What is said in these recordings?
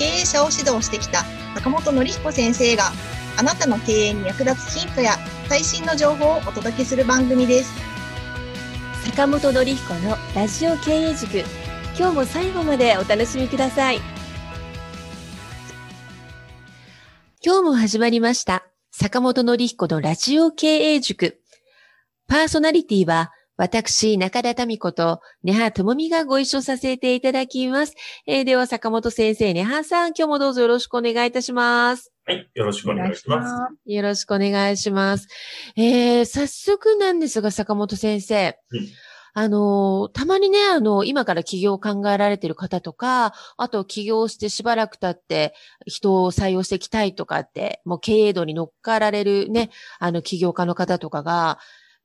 経営者を指導してきた坂本典彦先生があなたの経営に役立つヒントや最新の情報をお届けする番組です。坂本典彦のラジオ経営塾。今日も最後までお楽しみください。今日も始まりました。坂本典彦のラジオ経営塾。パーソナリティは私、中田民子と根葉智美がご一緒させていただきます。えーでは、坂本先生、根葉さん、今日もどうぞよろしくお願いいたします。はい。よろしくお願いします。よろしくお願いします。えー、早速なんですが、坂本先生。うんあのー、たまにね、あの、今から起業を考えられている方とか、あと起業してしばらく経って人を採用していきたいとかって、もう経営度に乗っかられるね、あの起業家の方とかが、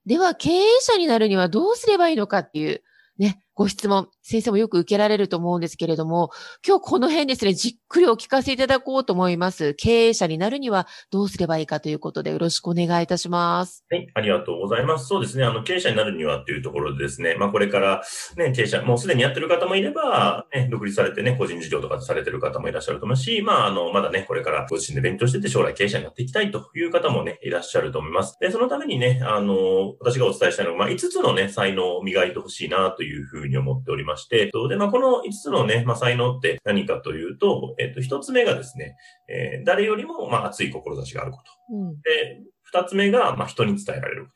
では経営者になるにはどうすればいいのかっていう、ね、ご質問、先生もよく受けられると思うんですけれども、今日この辺ですね、じっくりお聞かせいただこうと思います。経営者になるにはどうすればいいかということでよろしくお願いいたします。はい。ありがとうございます。そうですね。あの、経営者になるにはっていうところでですね、まあ、これから、ね、経営者、もうすでにやってる方もいれば、ね、独立されてね、個人事業とかされてる方もいらっしゃると思うし、まあ、あの、まだね、これからご自身で勉強してて将来経営者になっていきたいという方もね、いらっしゃると思います。で、そのためにね、あの、私がお伝えしたいのは、まあ、5つのね、才能を磨いてほしいなというふうに思っておりまして、とで、まあ、この5つのね、まあ、才能って何かというと、えっと、1つ目がですね、えー誰よりも、まあ、熱い志があること。うん。で、二つ目が、まあ、人に伝えられるこ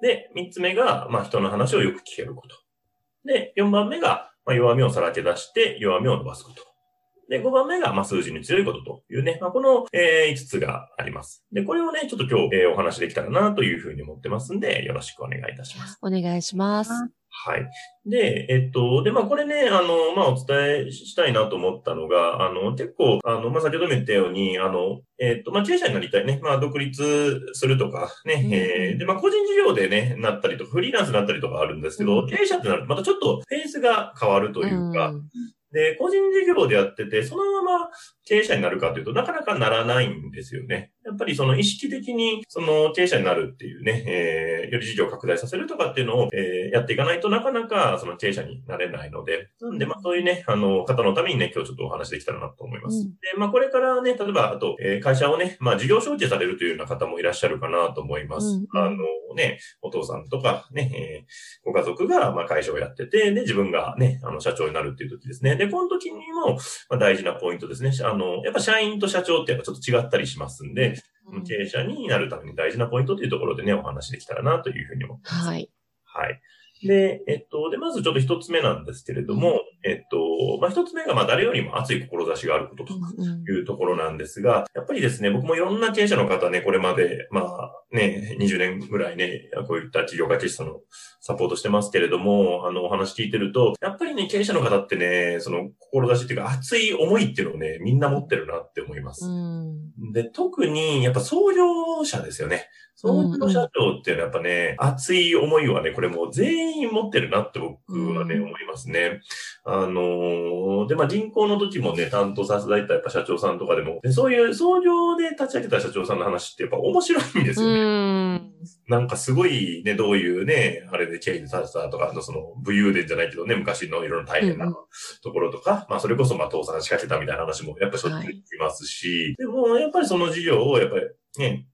と。で、三つ目が、まあ、人の話をよく聞けること。で、四番目が、まあ、弱みをさらけ出して、弱みを伸ばすこと。で、五番目が、まあ、数字に強いことというね、まあ、この、えー、五つがあります。で、これをね、ちょっと今日、えーお話できたらな、というふうに思ってますんで、よろしくお願いいたします。お願いします。はい。で、えっと、で、まあ、これね、あの、まあ、お伝えしたいなと思ったのが、あの、結構、あの、まあ、先ほども言ったように、あの、えっと、まあ、経営者になりたいね。まあ、独立するとか、ね、うんえーで、まあ、個人事業でね、なったりとか、フリーランスになったりとかあるんですけど、うん経営者ってなると、またちょっとフェーズが変わるというか、んで、個人事業でやってて、そのまま経営者になるかというとなかなかならないんですよね。やっぱりその意識的にその経営者になるっていうね、えー、より事業を拡大させるとかっていうのを、えーやっていかないとなかなかその経営者になれないので、なんでまあそういうね、あの、方のためにね、今日ちょっとお話できたらなと思います。うんで、まあこれからね、例えばあと、えー会社をね、まあ事業承継されるというような方もいらっしゃるかなと思います。うんうんあのね、お父さんとかね、えーご家族がまあ会社をやってて、で、自分がね、あの社長になるっていう時ですね。で、この時にも、まあ、大事なポイントですね。あの、やっぱ社員と社長ってやっぱちょっと違ったりしますんで、うん経営者になるために大事なポイントというところでね、お話できたらなというふうに思ってます。はい。はい。で、えっと、で、まずちょっと一つ目なんですけれども、えっと、まあ、一つ目が、まあ、誰よりも熱い志があることというところなんですが、やっぱりですね、僕もいろんな経営者の方ね、これまで、まあね、20年ぐらいね、こういった企業家経営者のサポートしてますけれども、あの、お話聞いてると、やっぱりね、経営者の方ってね、その、志っていうか、熱い思いっていうのをね、みんな持ってるなって思います。うんで、特に、やっぱ創業者ですよね。創業社長っていうのはやっぱね、熱い思いはね、これもう全員持ってるなって僕はね、うん思いますね。あのーで、まあ、銀行の時もね、担当させていただいたやっぱ社長さんとかでも、でそういう創業で立ち上げた社長さんの話ってやっぱ面白いんですよね。うん。なんかすごいね、どういうね、あれで経営させたとか、あの、その、武勇伝じゃないけどね、昔のいろいろ大変なうんところとか、まあ、それこそ、まあ、倒産仕掛けたみたいな話も、やっぱりしょっちゅう聞きますし、でも、やっぱりその事業を、やっぱりね、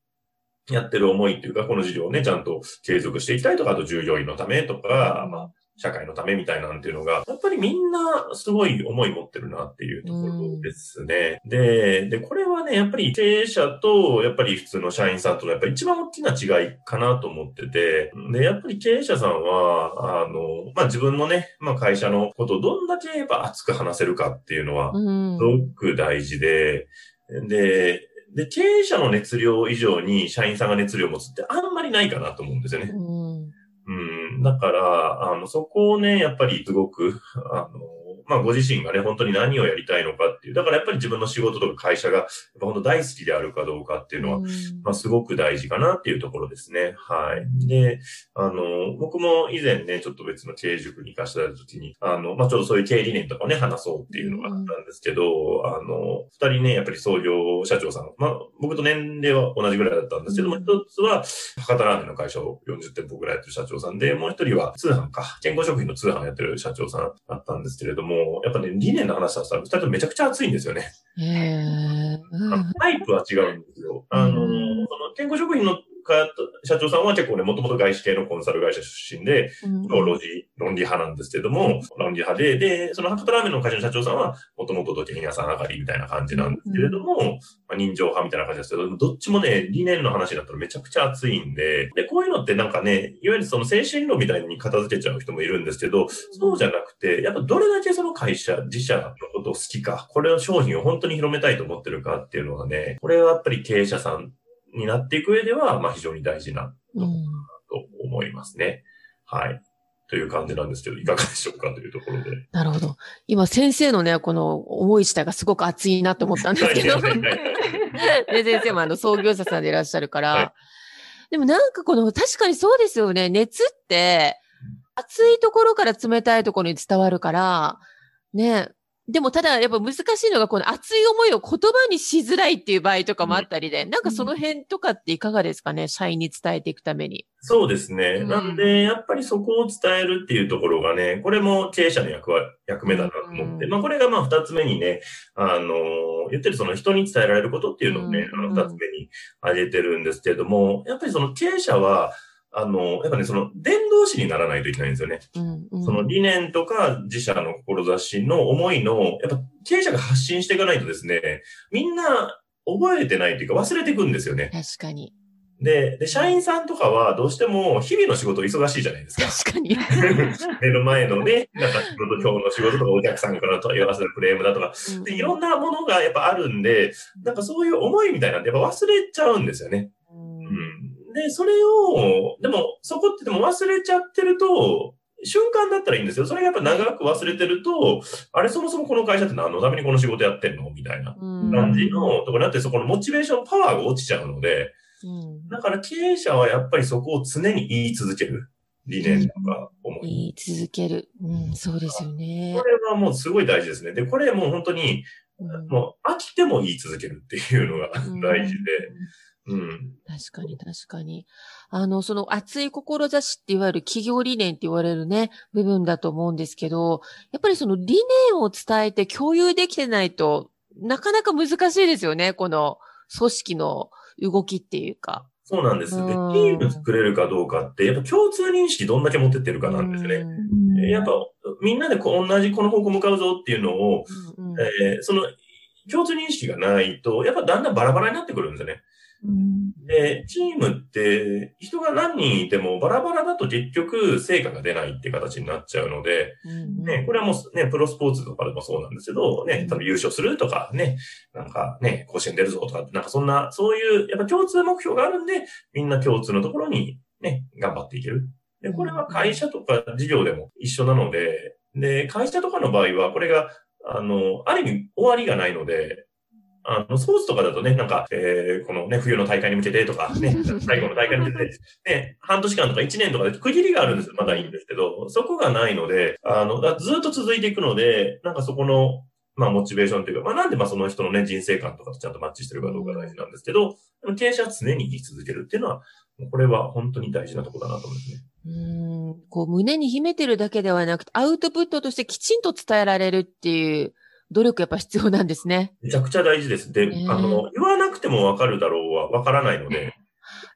やってる思いっていうか、この事業をね、ちゃんと継続していきたいとか、あと従業員のためとか、まあ、社会のためみたいなんていうのが、やっぱりみんなすごい思い持ってるなっていうところですね。で、で、これはね、やっぱり経営者と、やっぱり普通の社員さんとのやっぱり一番大きな違いかなと思ってて、で、やっぱり経営者さんは、あの、まあ、自分のね、まあ、会社のことをどんだけやっぱ熱く話せるかっていうのは、うんすごく大事で、で、で、経営者の熱量以上に社員さんが熱量を持つってあんまりないかなと思うんですよね。うんうん。だから、あの、そこをね、やっぱりすごく、あの、まあご自身がね、本当に何をやりたいのかっていう、だからやっぱり自分の仕事とか会社が、やっぱ本当大好きであるかどうかっていうのは、まあすごく大事かなっていうところですね。はい。で、あの、僕も以前ね、ちょっと別の経営塾に行かせてた時に、あの、まあちょっとそういう経営理念とかね、話そうっていうのがあったんですけど、あの、二人ね、やっぱり創業社長さん、まあ僕と年齢は同じぐらいだったんですけども、一つは博多ラーメンの会社を40店舗ぐらいやってる社長さんで、もう一人は通販か、健康食品の通販やってる社長さんだったんですけれども、やっぱね、理念の話はさ、二人ともめちゃくちゃ熱いんですよね。へータイプは違うんですよ。あの、その健康食品の社長さんは結構ね、もともと外資系のコンサル会社出身で、超ロジ、論理派なんですけども、論理派で、で、その博多ラーメンの会社の社長さんは、もともと土手屋さん上がりみたいな感じなんですけれども、まあ、人情派みたいな感じですけど、どっちもね、理念の話だったらめちゃくちゃ熱いんで、で、こういうのってなんかね、いわゆるその精神論みたいに片付けちゃう人もいるんですけど、そうじゃなくて、やっぱどれだけその会社、自社のことを好きか、これの商品を本当に広めたいと思ってるかっていうのはね、これはやっぱり経営者さんになっていく上では、まあ非常に大事なと思いますね。うん、はい。という感じなんですけど、いかがでしょうかというところで。なるほど。今、先生のね、この思い自体がすごく熱いなと思ったんですけど。で、先生もあの、創業者さんでいらっしゃるから。はい、でもなんかこの、確かにそうですよね。熱って、熱いところから冷たいところに伝わるから、ね、でもただやっぱ難しいのがこの熱い思いを言葉にしづらいっていう場合とかもあったりで、うん、なんかその辺とかっていかがですかね、社員に伝えていくために。そうですね。うん、なんで、やっぱりそこを伝えるっていうところがね、これも経営者の役割、役目だなと思って、うん、まあこれがまあ二つ目にね、あの言ってるその人に伝えられることっていうのをね、あの二つ目に挙げてるんですけれども、やっぱりその経営者は、あの、やっぱね、その、伝道師にならないといけないんですよね。うんうん、その理念とか自社の志の思いの、やっぱ経営者が発信していかないとですね、みんな覚えてないというか忘れていくんですよね。確かに。で、で、社員さんとかはどうしても日々の仕事忙しいじゃないですか。確かに。目の前のね、なんか今日の仕事とかお客さんから問い合わせるクレームだとか、で、いろんなものがやっぱあるんで、なんかそういう思いみたいなんでやっぱ忘れちゃうんですよね。うんで、それを、でも、そこってでも忘れちゃってると、瞬間だったらいいんですよ。それがやっぱ長く忘れてると、あれそもそもこの会社って何のためにこの仕事やってんの？みたいな感じのところになって、そこのモチベーション、パワーが落ちちゃうので、だから経営者はやっぱりそこを常に言い続ける。理念とか思い。言い続ける。うん、そうですよね。これはもうすごい大事ですね。で、これもう本当に、もう飽きても言い続けるっていうのが大事で、うん。確かに確かに。あの、その熱い志っていわゆる企業理念って言われるね、部分だと思うんですけど、やっぱりその理念を伝えて共有できてないとなかなか難しいですよね、この組織の動きっていうか。そうなんです。で、チーム作れるかどうかって、やっぱ共通認識どんだけ持ってってるかなんですね。やっぱみんなでこう同じこの方向向かうぞっていうのを、うんうん、えー、その共通認識がないと、やっぱだんだんバラバラになってくるんですよね。で、チームって人が何人いてもバラバラだと結局成果が出ないって形になっちゃうので、ね、これはもうね、プロスポーツとかでもそうなんですけど、ね、多分優勝するとかね、なんかね、甲子園出るぞとか、なんかそんな、そういうやっぱ共通目標があるんで、みんな共通のところにね、頑張っていける。で、これは会社とか事業でも一緒なので、で、会社とかの場合は、これが、あの、ある意味終わりがないので、あの、スポーツとかだとね、なんか、えー、このね、冬の大会に向けてとか、ね、最後の大会に向けて、ね、半年間とか1年とかで区切りがあるんですよ。まだいいんですけど、そこがないので、あの、ずっと続いていくので、なんかそこの、まあ、モチベーションというか、まあ、なんでまあ、その人のね、人生観とかとちゃんとマッチしてるかどうか大事なんですけど、経営者は常に言い続けるっていうのは、これは本当に大事なところだなと思いますね。うん、こう、胸に秘めてるだけではなくて、アウトプットとしてきちんと伝えられるっていう、努力やっぱ必要なんですね。めちゃくちゃ大事です。で、あの、言わなくてもわかるだろうはわからないので。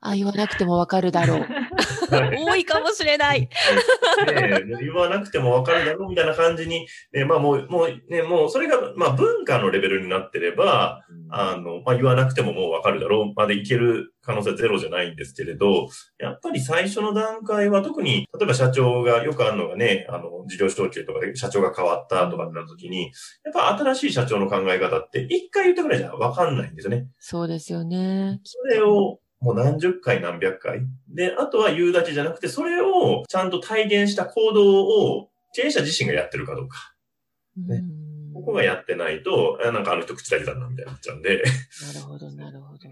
あ、言わなくてもわかるだろう。多いかもしれない。ね、言わなくてもわかるだろうみたいな感じに、ね、まあもう、もうね、もうそれが、まあ文化のレベルになってれば、うん、あの、まあ言わなくてももうわかるだろうまでいける可能性ゼロじゃないんですけれど、やっぱり最初の段階は特に、例えば社長がよくあるのがね、あの、事業承継とかで社長が変わったとかってなった時に、やっぱ新しい社長の考え方って一回言ったぐらいじゃわかんないんですよね。そうですよね。それを、もう何十回何百回。で、あとは言うだけじゃなくて、それをちゃんと体現した行動を経営者自身がやってるかどうか。ねうんここがやってないと、あなんかあの人口だけだな、みたいになっちゃうんで。なるほど、なるほど。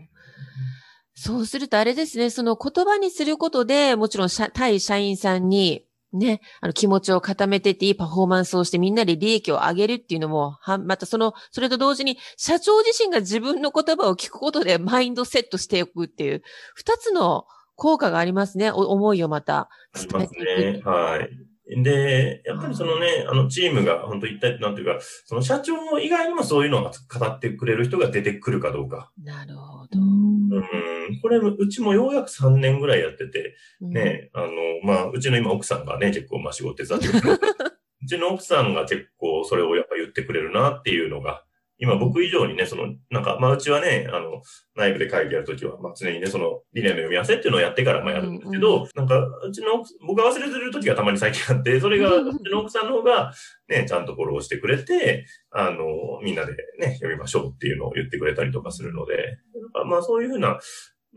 そうするとあれですね、その言葉にすることで、もちろん社対社員さんに、ね、あの気持ちを固めてていいパフォーマンスをしてみんなで利益を上げるっていうのも、はまたその、それと同時に社長自身が自分の言葉を聞くことでマインドセットしていくっていう、二つの効果がありますね。思いをまた伝えていく。ね。はい。で、やっぱりそのね、あのチームが本当一体なんていうか、その社長以外にもそういうのを語ってくれる人が出てくるかどうか。なるほど。うん。これ、うちもようやく3年ぐらいやってて、うんね、あの、まあ、うちの今奥さんがね、結構まあ仕事手伝ってくれる。うちの奥さんが結構それをやっぱ言ってくれるなっていうのが、今僕以上にね、その、なんか、まあうちはね、あの、内部で会議やるときは、まあ常にね、その理念の読み合わせっていうのをやってからまあやるんですけど、なんか、うちの奥、僕が忘れてるときがたまに最近あって、それが、うちの奥さんの方が、ね、ちゃんとフォローしてくれて、あの、みんなでね、読みましょうっていうのを言ってくれたりとかするので、まあそういうふうな、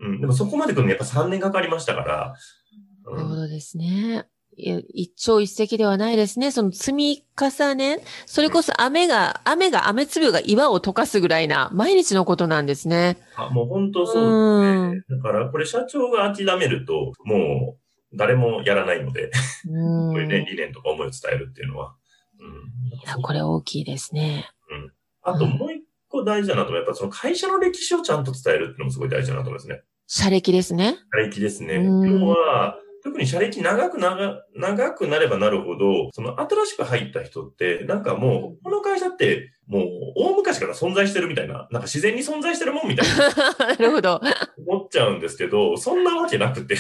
うん、でもそこまで来るのにやっぱ3年かかりましたから、うん、なるほどですね。一朝一夕ではないですね。その積み重ね、それこそ雨が、雨が、雨粒が岩を溶かすぐらいな、毎日のことなんですね。あもう本当そうですね。だからこれ社長が諦めると、もう誰もやらないので、うん。こういうね、い理念とか思いを伝えるっていうのは。うんや、これ大きいですね。あともう一個大事だなと思う。やっぱその会社の歴史をちゃんと伝えるっていうのもすごい大事だなと思いますね。社歴ですね。社歴ですね。うん要は、特に社歴長く長長くなればなるほど、その新しく入った人って、なんかもう、この会社って、もう大昔から存在してるみたいな、なんか自然に存在してるもんみたいな なるほど。思っちゃうんですけど、そんなわけなくて、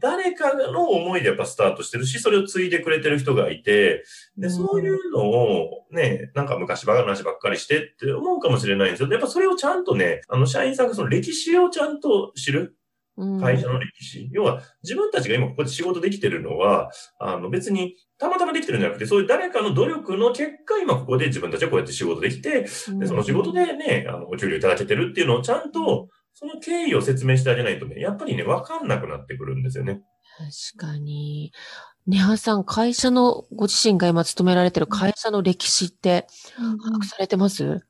誰かの思いでやっぱスタートしてるし、それを継いでくれてる人がいて、で、そういうのをね、なんか昔話ばっかりしてって思うかもしれないんですよ。やっぱそれをちゃんとね、あの、社員さんがその歴史をちゃんと知る。うん会社の歴史。要は、自分たちが今ここで仕事できてるのは、あの別にたまたまできてるんじゃなくて、そういう誰かの努力の結果、今ここで自分たちはこうやって仕事できて、でその仕事でね、あの、お給料いただけてるっていうのをちゃんと、その経緯を説明してあげないとね、やっぱりね、わかんなくなってくるんですよね。確かに。ネハさん、会社の、ご自身が今勤められてる会社の歴史って把握されてます？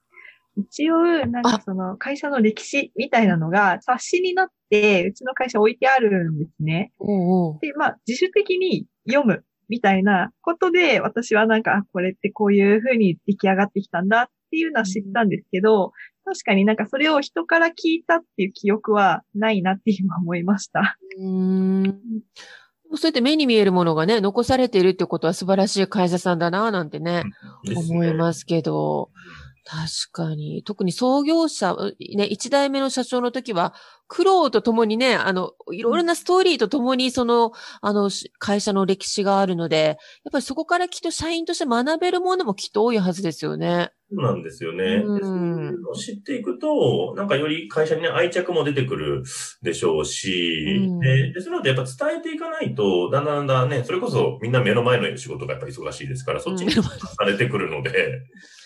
一応、なんかその会社の歴史みたいなのが冊子になって、うちの会社置いてあるんですね。おうおうで、まあ、自主的に読むみたいなことで、私はなんか、あこれってこういう風に出来上がってきたんだっていうのは知ったんですけど、確かになんかそれを人から聞いたっていう記憶はないなって今思いました。うーん。そうやって目に見えるものがね、残されているってことは素晴らしい会社さんだな、なんてね、思いますけど。確かに。特に創業者、ね、一代目の社長の時は、苦労とともにね、あの、いろいろなストーリーとともに、その、あの、し会社の歴史があるので、やっぱりそこからきっと社員として学べるものもきっと多いはずですよね。そうなんですよね。うん知っていくと、なんかより会社にね、愛着も出てくるでしょうし、うんで、でそれのでやっぱ伝えていかないと、だんだんだんだんね、それこそみんな目の前の仕事がやっぱり忙しいですから、そっちにうんされてくるので、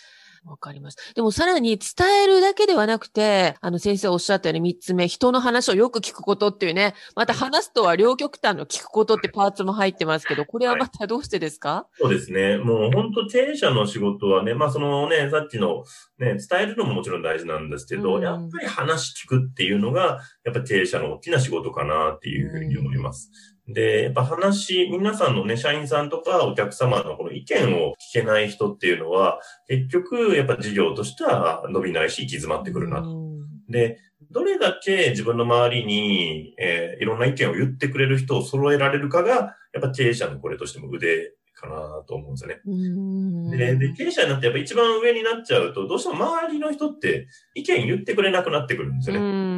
わかりました。でもさらに伝えるだけではなくて、あの先生おっしゃったように三つ目、人の話をよく聞くことっていうね、また話すとは両極端の聞くことってパーツも入ってますけど、これはまたどうしてですか、そうですね。もう本当経営者の仕事はね、まあそのね、さっきのね、伝えるのももちろん大事なんですけど、うんやっぱり話聞くっていうのが、やっぱ経営者の大きな仕事かなっていうふうに思います。で、やっぱ話、皆さんのね、社員さんとかお客様のこの意見を聞けない人っていうのは、結局、やっぱ事業としては伸びないし、行き詰まってくるなと。うんで、どれだけ自分の周りに、えーいろんな意見を言ってくれる人を揃えられるかが、やっぱ経営者のこれとしても腕かなと思うんですよね。うんで、で経営者になってやっぱ一番上になっちゃうと、どうしても周りの人って意見言ってくれなくなってくるんですよね。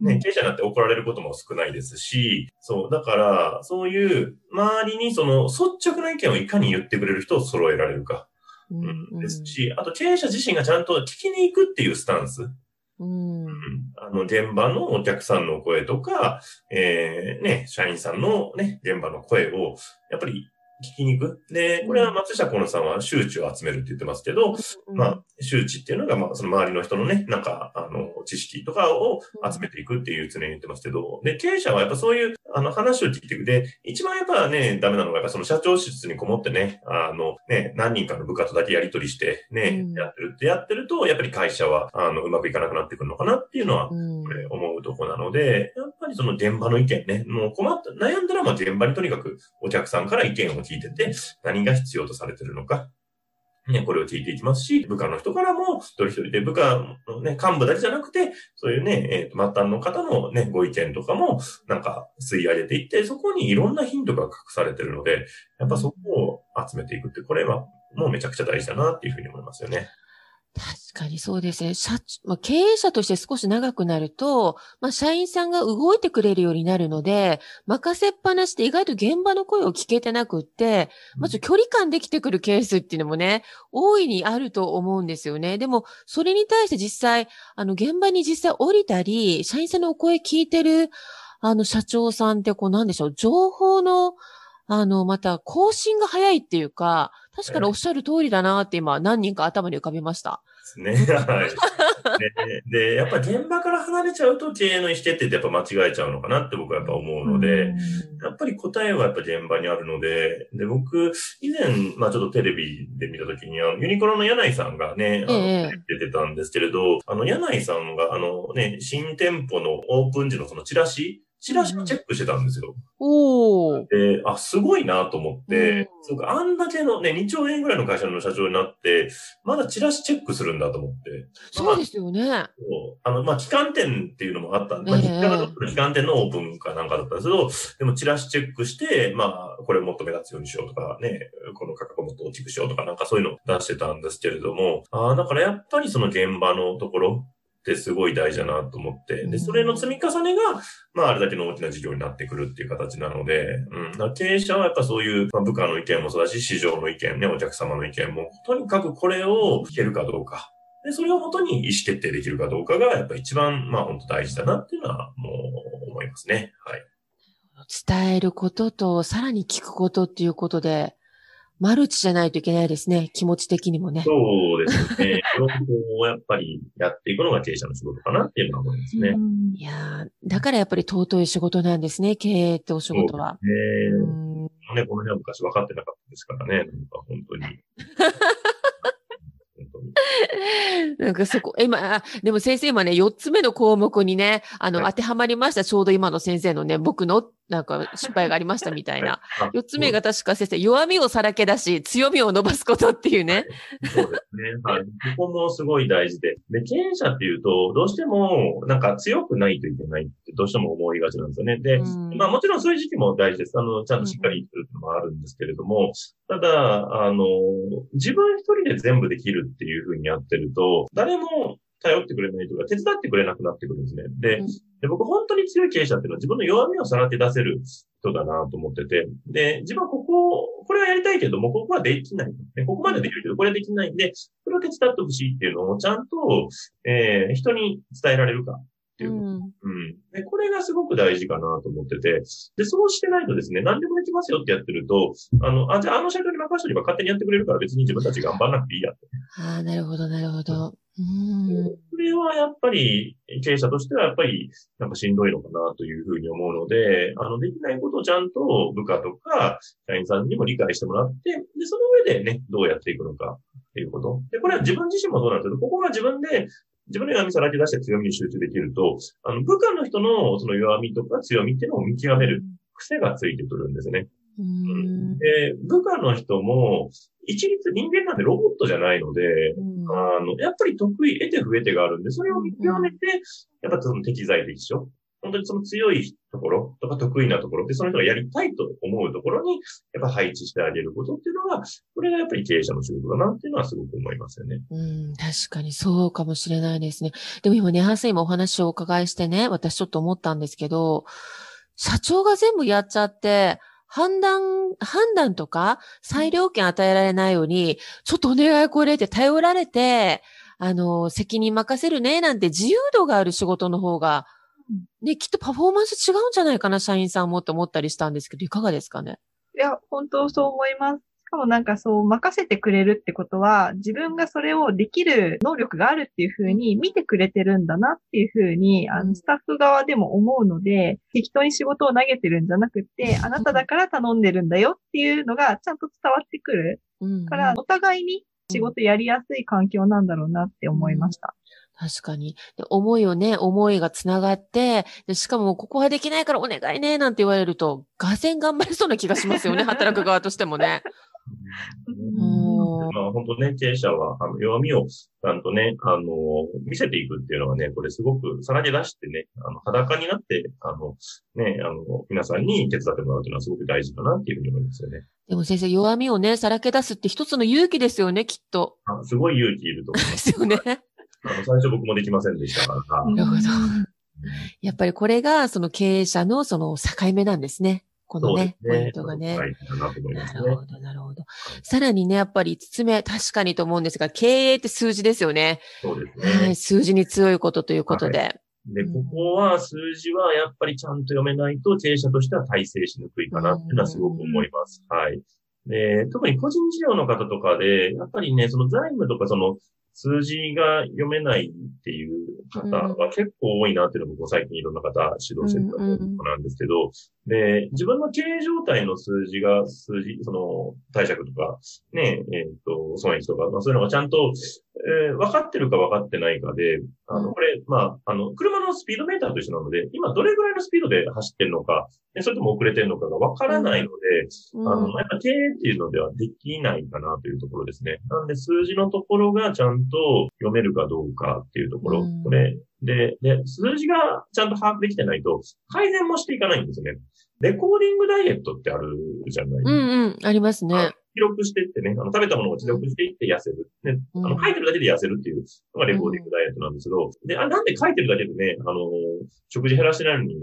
うん。ね、経営者になって怒られることも少ないですし、そう、だから、そういう周りにその率直な意見をいかに言ってくれる人を揃えられるか、ううんん、ですし、あと経営者自身がちゃんと聞きに行くっていうスタンス。うん。うん。あの、現場のお客さんの声とか、えー、ね、社員さんのね、現場の声を、やっぱり聞きに行く？で、これは松下幸之さんは周知を集めるって言ってますけど、まあ、周知っていうのが、まあ、その周りの人のね、なんか、あの、知識とかを集めていくっていう常に言ってますけど、で、経営者はやっぱそういう、あの、話を聞いていく。で、一番やっぱね、ダメなのが、やっぱその社長室にこもってね、あの、ね、何人かの部下とだけやり取りしてね、うん。やってるってやってると、やっぱり会社は、あの、うまくいかなくなってくるのかなっていうのは、思うとこなので、やっぱりその現場の意見ね、もう困った、悩んだらまあ現場にとにかくお客さんから意見を聞聞いてて、何が必要とされてるのか、ね、これを聞いていきますし、部下の人からも一人一人で部下のね、幹部だけじゃなくて、そういうね、えー末端の方のね、ご意見とかも、なんか吸い上げていって、そこにいろんなヒントが隠されてるので、やっぱそこを集めていくって、これはもうめちゃくちゃ大事だなっていうふうに思いますよね。確かにそうですね。社長、まあ、経営者として少し長くなると、まあ、社員さんが動いてくれるようになるので、任せっぱなしで意外と現場の声を聞けてなくって、まず距離感できてくるケースっていうのもね、大いにあると思うんですよね。でも、それに対して実際、あの、現場に実際降りたり、社員さんのお声聞いてる、あの、社長さんってこうなんでしょう、情報の、あの、また更新が早いっていうか、確かにおっしゃる通りだなって今何人か頭に浮かびました。ですね。はい。でで、やっぱ現場から離れちゃうと経営の意思決定ってやっぱ間違えちゃうのかなって僕はやっぱ思うので、やっぱり答えはやっぱ現場にあるので、で、僕、以前、まあちょっとテレビで見たときに、あのユニクロの柳井さんがね、あのええ出てたんですけれど、あの、柳井さんが、あのね、新店舗のオープン時のそのチラシ、チラシをチェックしてたんですよ。おー。で、あ、すごいなと思って、うんそうか、あんだけのね、2兆円ぐらいの会社の社長になって、まだチラシチェックするんだと思って。そうですよね。そうあの、まあ、旗艦店っていうのもあったんで、まあ、ええ日韓の旗艦店のオープンかなんかだったんですけど、でもチラシチェックして、まあ、これもっと目立つようにしようとかね、この価格をもっと大きくしようとかなんかそういうのを出してたんですけれども、ああ、だからやっぱりその現場のところってすごい大事だなと思って、で、それの積み重ねが、まあ、あれだけの大きな事業になってくるっていう形なので、うん、経営者はやっぱそういう、まあ、部下の意見もそうだし、市場の意見ね、お客様の意見も、とにかくこれを聞けるかどうか。で、それをもとに意思決定できるかどうかが、やっぱ一番、まあ本当大事だなっていうのは、もう思いますね。はい。伝えることと、さらに聞くことっていうことで、マルチじゃないといけないですね。気持ち的にもね。そうですね。両方をやっぱりやっていくのが経営者の仕事かなっていうのは思いますね。いやーだからやっぱり尊い仕事なんですね。経営ってお仕事は。ねうんね、この辺は昔分かってなかったですからね。なんか本当に。なんかそこ、今、あでも先生今ね、4つ目の項目にね、あの、はい当てはまりました。ちょうど今の先生のね、僕の、なんか失敗がありましたみたいな。あ4つ目が確か先生、弱みをさらけ出し、強みを伸ばすことっていうね。そうですね。はい。ここもすごい大事で。で、経営者っていうと、どうしても、なんか強くないといけないってどうしても思いがちなんですよね。で、うんまあもちろんそういう時期も大事です。あの、ちゃんとしっかり生きてるっていうのもあるんですけれども、ただ、あの、自分一人で全部できるっていうふうにやってると、誰も頼ってくれないとか、手伝ってくれなくなってくるんですね。で、うんで僕本当に強い経営者っていうのは自分の弱みをさらって出せる人だなと思ってて、で、自分はここ、これはやりたいけども、ここはできない。でここまでできるけど、これはできないんで、これを手伝ってほしいっていうのをちゃんと、えー人に伝えられるかっていううんうん。で、これがすごく大事かなと思ってて、で、そうしてないとですね、何でもできますよってやってると、あの、あ、じゃああの社長に任せとけば勝手にやってくれるから別に自分たち頑張らなくていいやって。ああ、なるほど、なるほど。うん。それはやっぱり、経営者としてはやっぱり、なんかしんどいのかなというふうに思うので、あの、できないことをちゃんと部下とか、社員さんにも理解してもらって、で、その上でね、どうやっていくのかっていうこと。で、これは自分自身もそうなんですけど、ここが自分で、自分の弱みさらけ出して強みに集中できると、あの、部下の人のその弱みとか強みっていうのを見極める癖がついてくるんですね。うん。で、部下の人も、一律人間なんでロボットじゃないので、うんあの、やっぱり得意、得て増えてがあるんで、それを見極めて、やっぱその適材適所。本当にその強いところとか得意なところで、その人がやりたいと思うところに、やっぱ配置してあげることっていうのが、これがやっぱり経営者の仕事だなっていうのはすごく思いますよね。うん、確かにそうかもしれないですね。でも今ね、ハンさん今お話をお伺いしてね、私ちょっと思ったんですけど、社長が全部やっちゃって、判断、判断とか裁量権与えられないように、ちょっとお願いこれって頼られて、あの、責任任せるね、なんて自由度がある仕事の方が、ね、きっとパフォーマンス違うんじゃないかな、社員さんもって思ったりしたんですけど、いかがですかね？いや、本当そう思います。しかもなんかそう任せてくれるってことは、自分がそれをできる能力があるっていうふうに見てくれてるんだなっていうふうに、あの、スタッフ側でも思うので、適当に仕事を投げてるんじゃなくて、あなただから頼んでるんだよっていうのがちゃんと伝わってくる。から、お互いに仕事やりやすい環境なんだろうなって思いました。確かに。で思いをね、思いがつながって、でしかも、ここはできないからお願いね、なんて言われると、がぜん頑張れそうな気がしますよね、働く側としてもね。まあ本当ね、経営者は、あの、弱みをちゃんとね、あの、見せていくっていうのはね、これすごくさらに出してね、あの、裸になって、あの、ね、あの、皆さんに手伝ってもらうっていうのはすごく大事だなっていうふうに思いますよね。でも先生、弱みをね、さらけ出すって一つの勇気ですよね、きっと。あすごい勇気いると思います。ですよね。あの、最初僕もできませんでしたから。なるほど。やっぱりこれが、その経営者のその境目なんですね。このね、ねポイントがね。はい、ななるほど、なるほど。さらにね、やっぱり5つ目、確かにと思うんですが、経営って数字ですよね。そうですね。はい、数字に強いことということで。はいで、ここは数字はやっぱりちゃんと読めないと経営者としては体制しにくいかなっていうのはすごく思います。はい。で、特に個人事業の方とかで、やっぱりね、その財務とかその数字が読めないっていう方は結構多いなっていうのも、最近いろんな方指導してるとなんですけど、で、自分の経営状態の数字が、数字、その、貸借とか、ね、えっ、ー、と、損益とか、まあそういうのがちゃんと、えー、分かってるか分かってないかで、あの、これ、まあ、あの、車のスピードメーターと一緒なので、今どれぐらいのスピードで走ってるのか、それとも遅れてるのかが分からないので、うん、あの、やっぱ経営っていうのではできないかなというところですね。なんで数字のところがちゃんと読めるかどうかっていうところ、うん、これ、で、で、数字がちゃんと把握できてないと、改善もしていかないんですよね。レコーディングダイエットってあるじゃない？うんうん、ありますね。記録していってね、あの、食べたものを記録していって痩せる。ね、あの、書いてるだけで痩せるっていうのがレコーディングダイエットなんですけど、で、あ、なんで書いてるだけでね、あの、食事減らしてないのに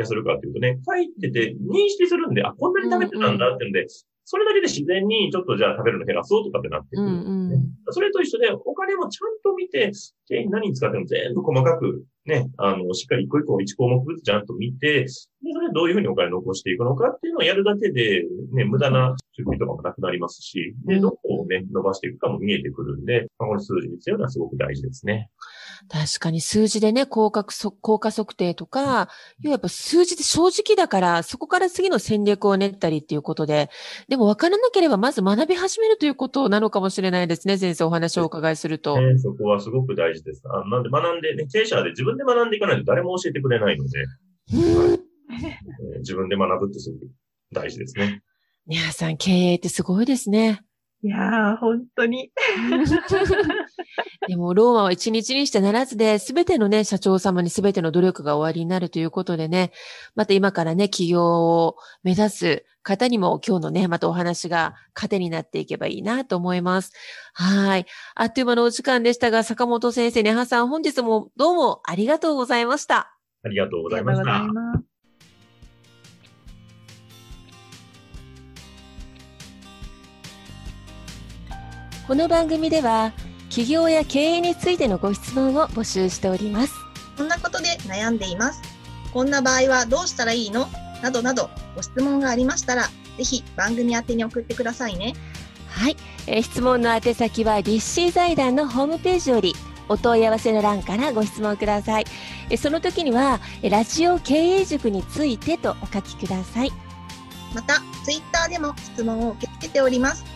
痩せるかっていうとね、書いてて認識するんで、あ、こんなに食べてたんだっていうんで、それだけで自然にちょっとじゃあ食べるの減らそうとかってなってくる、ね、うんうん、それと一緒で、お金もちゃんと見て、何に使っても全部細かくね、あの、しっかり一個一個一項目ずつちゃんと見て、で、それどういうふうにお金残していくのかっていうのをやるだけで、ね、無駄な出費とかもなくなりますし、で、どこをね、伸ばしていくかも見えてくるんで、この数字に強いのはすごく大事ですね。確かに数字でね、効果効果測定とか、やっぱ数字で正直だから、そこから次の戦略を練ったりっていうことで、でも分からなければまず学び始めるということなのかもしれないですね、先生お話をお伺いすると。ね、そこはすごく大事です。あなんで学んで、ね、経営者で自分で学んでいかないと誰も教えてくれないので、はいえ自分で学ぶってすごく大事ですね。皆さん経営ってすごいですね。いやー、本当に。でも、ローマは一日にしてならずで、すべてのね、社長様にすべての努力が終わりになるということでね、また今からね、起業を目指す方にも今日のね、またお話が糧になっていけばいいなと思います。はい。あっという間のお時間でしたが、坂本先生、ねはさん、本日もどうもありがとうございました。ありがとうございました。この番組では企業や経営についてのご質問を募集しております。こんなことで悩んでいます。こんな場合はどうしたらいいの？などなどご質問がありましたらぜひ番組宛に送ってくださいね。はい、えー、質問の宛先は立志財団のホームページよりお問い合わせの欄からご質問ください。えその時にはラジオ経営塾についてとお書きください。またツイッターでも質問を受け付けております